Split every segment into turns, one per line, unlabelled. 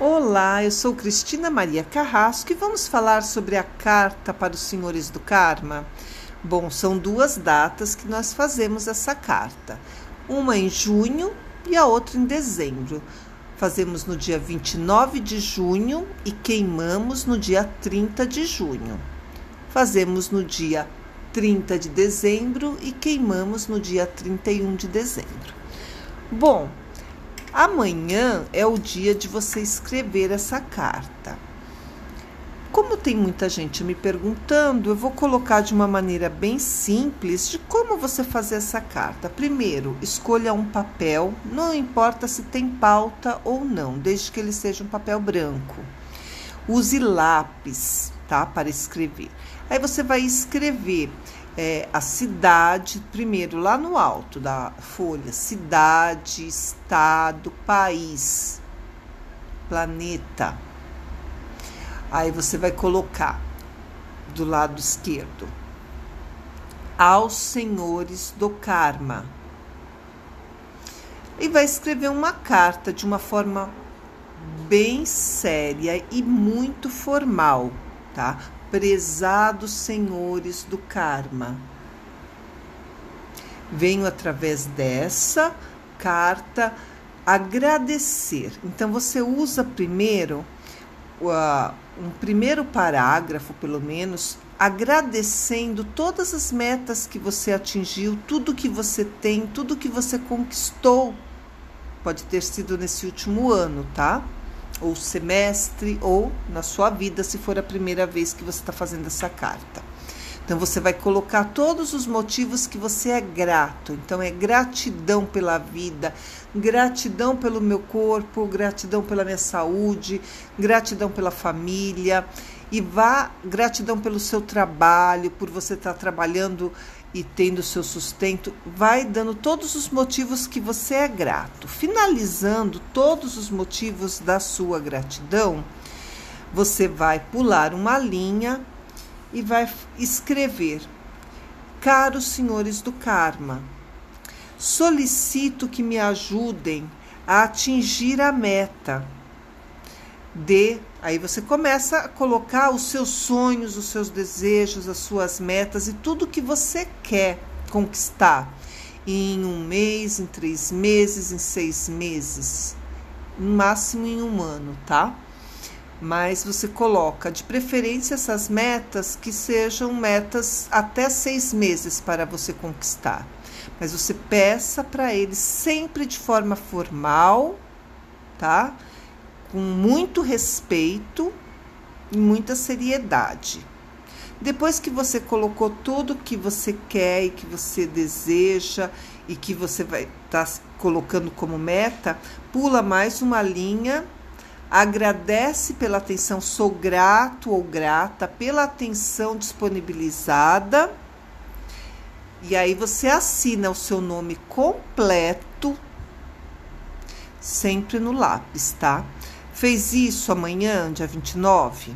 Olá, eu sou Cristina Maria Carrasco e vamos falar sobre a carta para os senhores do Karma. Bom, são duas datas que nós fazemos essa carta. Uma em junho e a outra em dezembro. Fazemos no dia 29 de junho e queimamos no dia 30 de junho. Fazemos no dia 30 de dezembro e queimamos no dia 31 de dezembro. Bom, Amanhã é o dia de você escrever essa carta. Como tem muita gente me perguntando, eu vou colocar de uma maneira bem simples de como você fazer essa carta. Primeiro, escolha um papel, não importa se tem pauta ou não, desde que ele seja um papel branco. Use lápis, tá, para escrever. Aí você vai escrever é, a cidade, primeiro lá no alto da folha, cidade, estado, país, planeta. Aí você vai colocar do lado esquerdo aos senhores do karma. E vai escrever uma carta de uma forma bem séria e muito formal, tá? prezados senhores do karma. Venho através dessa carta agradecer. Então você usa primeiro uh, um primeiro parágrafo, pelo menos, agradecendo todas as metas que você atingiu, tudo que você tem, tudo que você conquistou. Pode ter sido nesse último ano, tá? Ou semestre, ou na sua vida, se for a primeira vez que você está fazendo essa carta. Então você vai colocar todos os motivos que você é grato. Então é gratidão pela vida, gratidão pelo meu corpo, gratidão pela minha saúde, gratidão pela família e vá gratidão pelo seu trabalho, por você estar tá trabalhando e tendo seu sustento, vai dando todos os motivos que você é grato. Finalizando todos os motivos da sua gratidão, você vai pular uma linha e vai escrever: Caros senhores do karma, solicito que me ajudem a atingir a meta de. Aí você começa a colocar os seus sonhos, os seus desejos, as suas metas e tudo que você quer conquistar em um mês, em três meses, em seis meses, no máximo em um ano, tá? Mas você coloca de preferência essas metas que sejam metas até seis meses para você conquistar. Mas você peça para eles sempre de forma formal, tá? Com muito respeito e muita seriedade. Depois que você colocou tudo que você quer e que você deseja e que você vai estar tá colocando como meta, pula mais uma linha, agradece pela atenção, sou grato ou grata pela atenção disponibilizada. E aí você assina o seu nome completo sempre no lápis, tá? Fez isso amanhã, dia 29?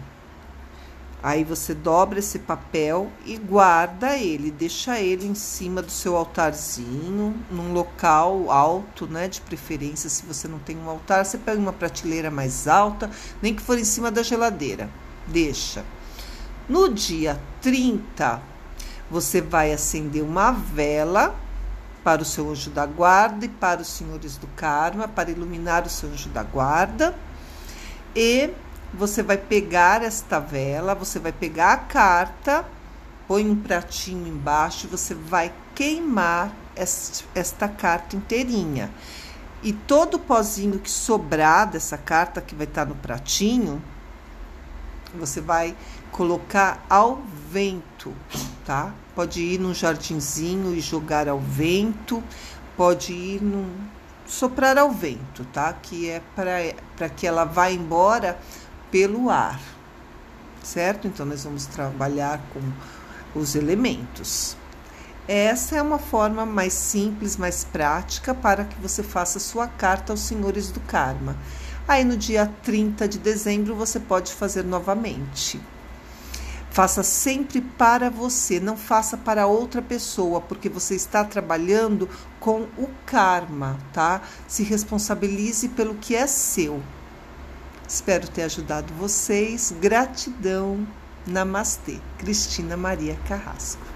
Aí você dobra esse papel e guarda ele, deixa ele em cima do seu altarzinho, num local alto, né? De preferência, se você não tem um altar, você pega uma prateleira mais alta, nem que for em cima da geladeira. Deixa. No dia 30, você vai acender uma vela para o seu anjo da guarda e para os senhores do karma, para iluminar o seu anjo da guarda e você vai pegar esta vela, você vai pegar a carta, põe um pratinho embaixo, você vai queimar esta carta inteirinha. E todo o pozinho que sobrar dessa carta que vai estar no pratinho, você vai colocar ao vento, tá? Pode ir num jardinzinho e jogar ao vento, pode ir num soprar ao vento, tá? Que é para que ela vá embora pelo ar, certo? Então, nós vamos trabalhar com os elementos. Essa é uma forma mais simples, mais prática para que você faça sua carta aos senhores do karma. Aí no dia 30 de dezembro você pode fazer novamente. Faça sempre para você, não faça para outra pessoa, porque você está trabalhando com o karma, tá? Se responsabilize pelo que é seu, Espero ter ajudado vocês. Gratidão. Namastê. Cristina Maria Carrasco.